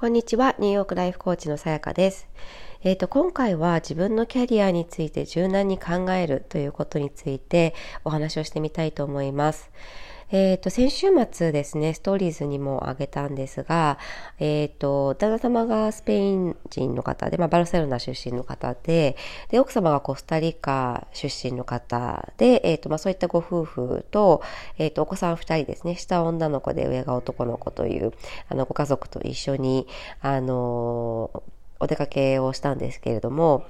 こんにちは、ニューヨークライフコーチのさやかです。えっ、ー、と、今回は自分のキャリアについて柔軟に考えるということについてお話をしてみたいと思います。えっ、ー、と、先週末ですね、ストーリーズにもあげたんですが、えっ、ー、と、旦那様がスペイン人の方で、まあ、バルセロナ出身の方で、で、奥様がコスタリカ出身の方で、えっ、ー、と、まあ、そういったご夫婦と、えっ、と、お子さん二人ですね、下女の子で上が男の子という、あの、ご家族と一緒に、あの、お出かけをしたんですけれども、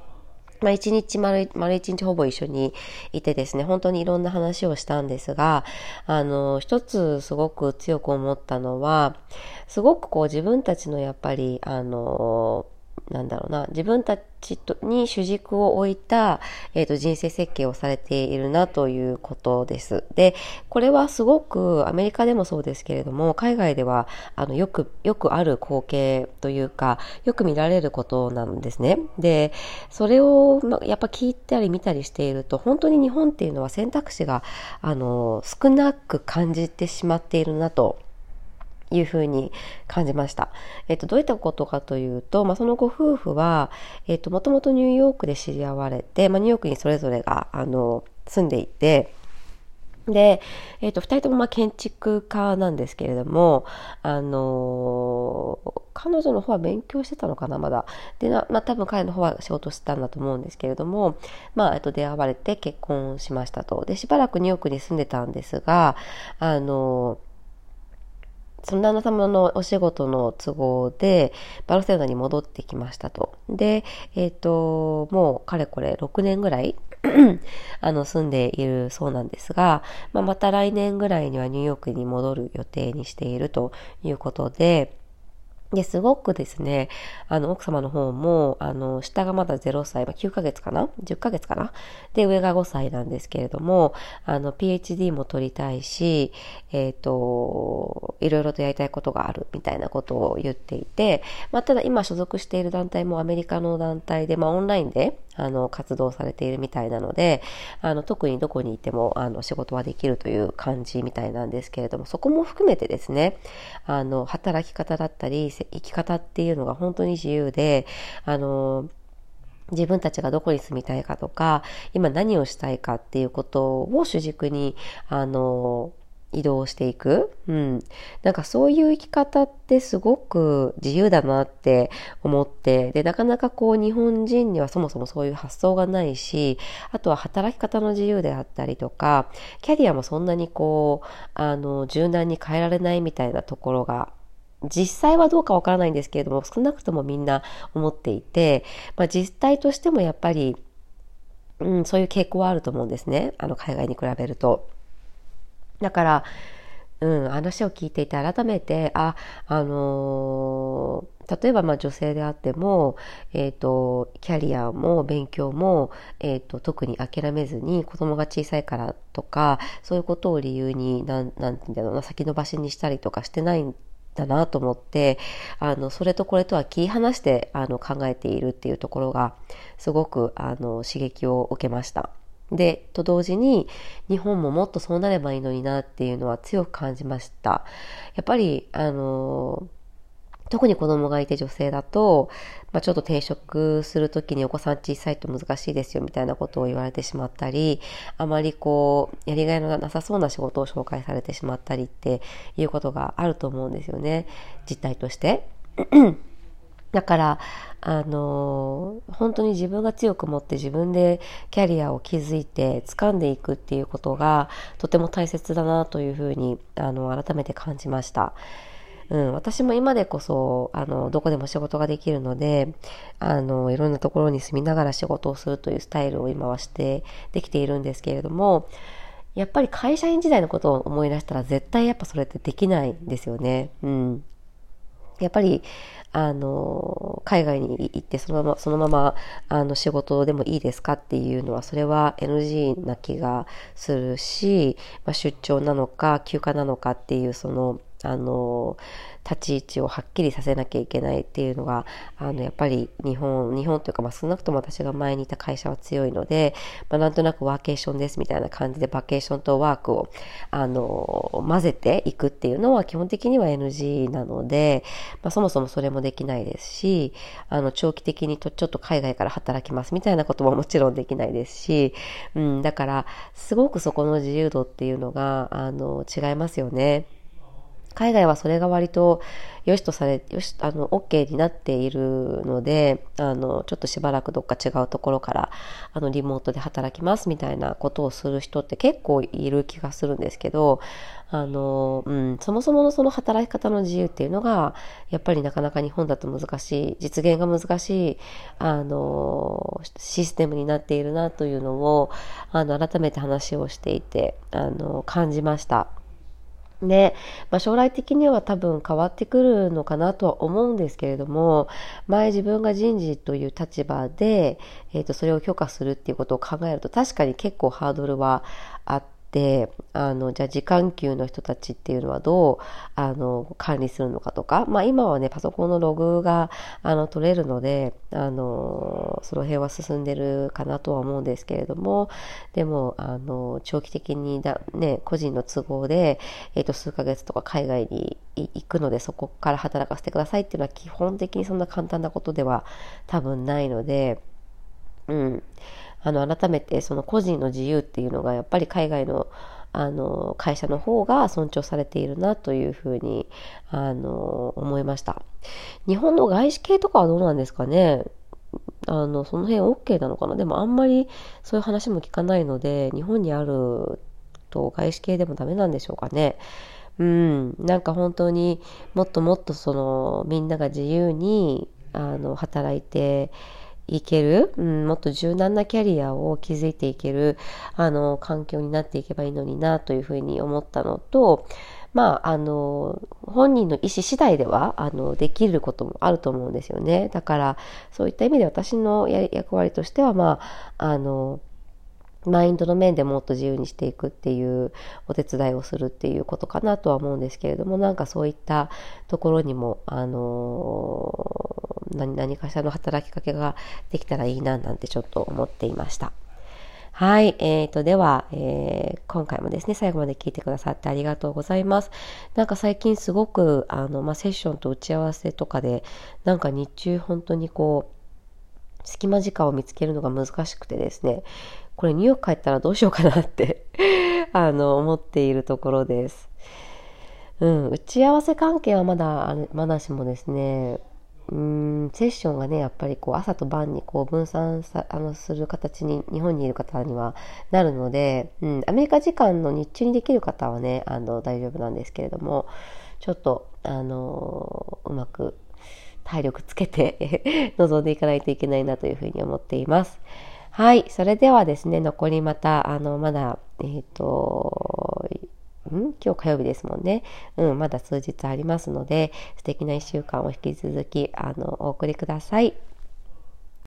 まあ一日丸、丸一日ほぼ一緒にいてですね、本当にいろんな話をしたんですが、あの、一つすごく強く思ったのは、すごくこう自分たちのやっぱり、あの、なんだろうな、自分たちに主軸を置いた、えっ、ー、と、人生設計をされているなということです。で、これはすごくアメリカでもそうですけれども、海外では、あの、よく、よくある光景というか、よく見られることなんですね。で、それを、ま、やっぱ聞いたり見たりしていると、本当に日本っていうのは選択肢が、あの、少なく感じてしまっているなと。いうふうに感じました。えっと、どういったことかというと、まあ、そのご夫婦は、えっと、もともとニューヨークで知り合われて、まあ、ニューヨークにそれぞれが、あの、住んでいて、で、えっ、と、二人ともまあ建築家なんですけれども、あのー、彼女の方は勉強してたのかな、まだ。で、なまあ多分彼の方は仕事してたんだと思うんですけれども、まあ、えっと、出会われて結婚しましたと。で、しばらくニューヨークに住んでたんですが、あのーその旦那様のお仕事の都合で、バルセロナに戻ってきましたと。で、えっ、ー、と、もうかれこれ6年ぐらい あの、住んでいるそうなんですが、まあ、また来年ぐらいにはニューヨークに戻る予定にしているということで、で、すごくですね、あの、奥様の方も、あの、下がまだ0歳、まあ、9ヶ月かな ?10 ヶ月かな？で、上が5歳なんですけれども、あの、PhD も取りたいし、えっ、ー、と、いろいろとやりたいことがある、みたいなことを言っていて、まあ、ただ今所属している団体もアメリカの団体で、まあ、オンラインで、あの、活動されているみたいなので、あの、特にどこにいても、あの、仕事はできるという感じみたいなんですけれども、そこも含めてですね、あの、働き方だったり、生き方っていうのが本当に自由で、あの、自分たちがどこに住みたいかとか、今何をしたいかっていうことを主軸に、あの、移動していく。うん。なんかそういう生き方ってすごく自由だなって思って、で、なかなかこう日本人にはそもそもそういう発想がないし、あとは働き方の自由であったりとか、キャリアもそんなにこう、あの、柔軟に変えられないみたいなところが実際はどうかわからないんですけれども、少なくともみんな思っていて、まあ、実態としてもやっぱり、うん、そういう傾向はあると思うんですね。あの、海外に比べると。だから、うん、話を聞いていて改めて、あ、あのー、例えばまあ女性であっても、えっ、ー、と、キャリアも勉強も、えっ、ー、と、特に諦めずに子供が小さいからとか、そういうことを理由に、なん、なんて言うんだろうな、先延ばしにしたりとかしてないだなと思って、あの、それとこれとは切り離して、あの、考えているっていうところが、すごく、あの、刺激を受けました。で、と同時に、日本ももっとそうなればいいのになっていうのは強く感じました。やっぱり、あの、特に子供がいて女性だと、まあ、ちょっと転職するときにお子さん小さいと難しいですよみたいなことを言われてしまったり、あまりこう、やりがいのなさそうな仕事を紹介されてしまったりっていうことがあると思うんですよね。実態として。だから、あの、本当に自分が強く持って自分でキャリアを築いて掴んでいくっていうことがとても大切だなというふうに、あの、改めて感じました。うん、私も今でこそ、あの、どこでも仕事ができるので、あの、いろんなところに住みながら仕事をするというスタイルを今はしてできているんですけれども、やっぱり会社員時代のことを思い出したら絶対やっぱそれってできないんですよね。うん。やっぱり、あの、海外に行ってそのまま、そのまま、あの、仕事でもいいですかっていうのは、それは NG な気がするし、まあ、出張なのか、休暇なのかっていう、その、あの、立ち位置をはっきりさせなきゃいけないっていうのが、あの、やっぱり日本、日本というか、まあ、少なくとも私が前にいた会社は強いので、まあ、なんとなくワーケーションですみたいな感じで、バケーションとワークを、あの、混ぜていくっていうのは基本的には NG なので、まあ、そもそもそれもできないですし、あの、長期的にとちょっと海外から働きますみたいなことももちろんできないですし、うん、だから、すごくそこの自由度っていうのが、あの、違いますよね。海外はそれが割と良しとされ、よし、あの、OK になっているので、あの、ちょっとしばらくどっか違うところから、あの、リモートで働きますみたいなことをする人って結構いる気がするんですけど、あの、うん、そもそものその働き方の自由っていうのが、やっぱりなかなか日本だと難しい、実現が難しい、あの、システムになっているなというのを、あの、改めて話をしていて、あの、感じました。ね、まあ、将来的には多分変わってくるのかなとは思うんですけれども、前自分が人事という立場で、えっ、ー、と、それを許可するっていうことを考えると確かに結構ハードルはあって、で、あの、じゃあ時間給の人たちっていうのはどう、あの、管理するのかとか、まあ今はね、パソコンのログが、あの、取れるので、あの、その辺は進んでるかなとは思うんですけれども、でも、あの、長期的にだ、ね、個人の都合で、えっ、ー、と、数ヶ月とか海外に行くので、そこから働かせてくださいっていうのは基本的にそんな簡単なことでは多分ないので、うん。あの、改めてその個人の自由っていうのがやっぱり海外のあの、会社の方が尊重されているなというふうに、あの、思いました。日本の外資系とかはどうなんですかね？あの、その辺 OK なのかな？でもあんまりそういう話も聞かないので、日本にあると外資系でもダメなんでしょうかね？うん、なんか本当にもっともっとそのみんなが自由にあの働いていける、うん、もっと柔軟なキャリアを築いていける、あの、環境になっていけばいいのにな、というふうに思ったのと、まあ、あの、本人の意思次第では、あの、できることもあると思うんですよね。だから、そういった意味で私の役割としては、まあ、あの、マインドの面でもっと自由にしていくっていうお手伝いをするっていうことかなとは思うんですけれども、なんかそういったところにも、あの何、何かしらの働きかけができたらいいななんてちょっと思っていました。はい。えーと、では、えー、今回もですね、最後まで聞いてくださってありがとうございます。なんか最近すごく、あの、まあ、セッションと打ち合わせとかで、なんか日中本当にこう、隙間時間を見つけるのが難しくてですね、これニューヨーク帰ったらどうしようかなって あの、思っているところです。うん、打ち合わせ関係はまだ、まだしもですね、うーん、セッションがね、やっぱりこう朝と晩にこう分散さあのする形に日本にいる方にはなるので、うん、アメリカ時間の日中にできる方はね、あの大丈夫なんですけれども、ちょっと、あのうまく体力つけて 臨んでいかないといけないなというふうに思っています。はい。それではですね、残りまた、あの、まだ、えっ、ー、と、ん？今日火曜日ですもんね。うん、まだ数日ありますので、素敵な一週間を引き続き、あの、お送りください。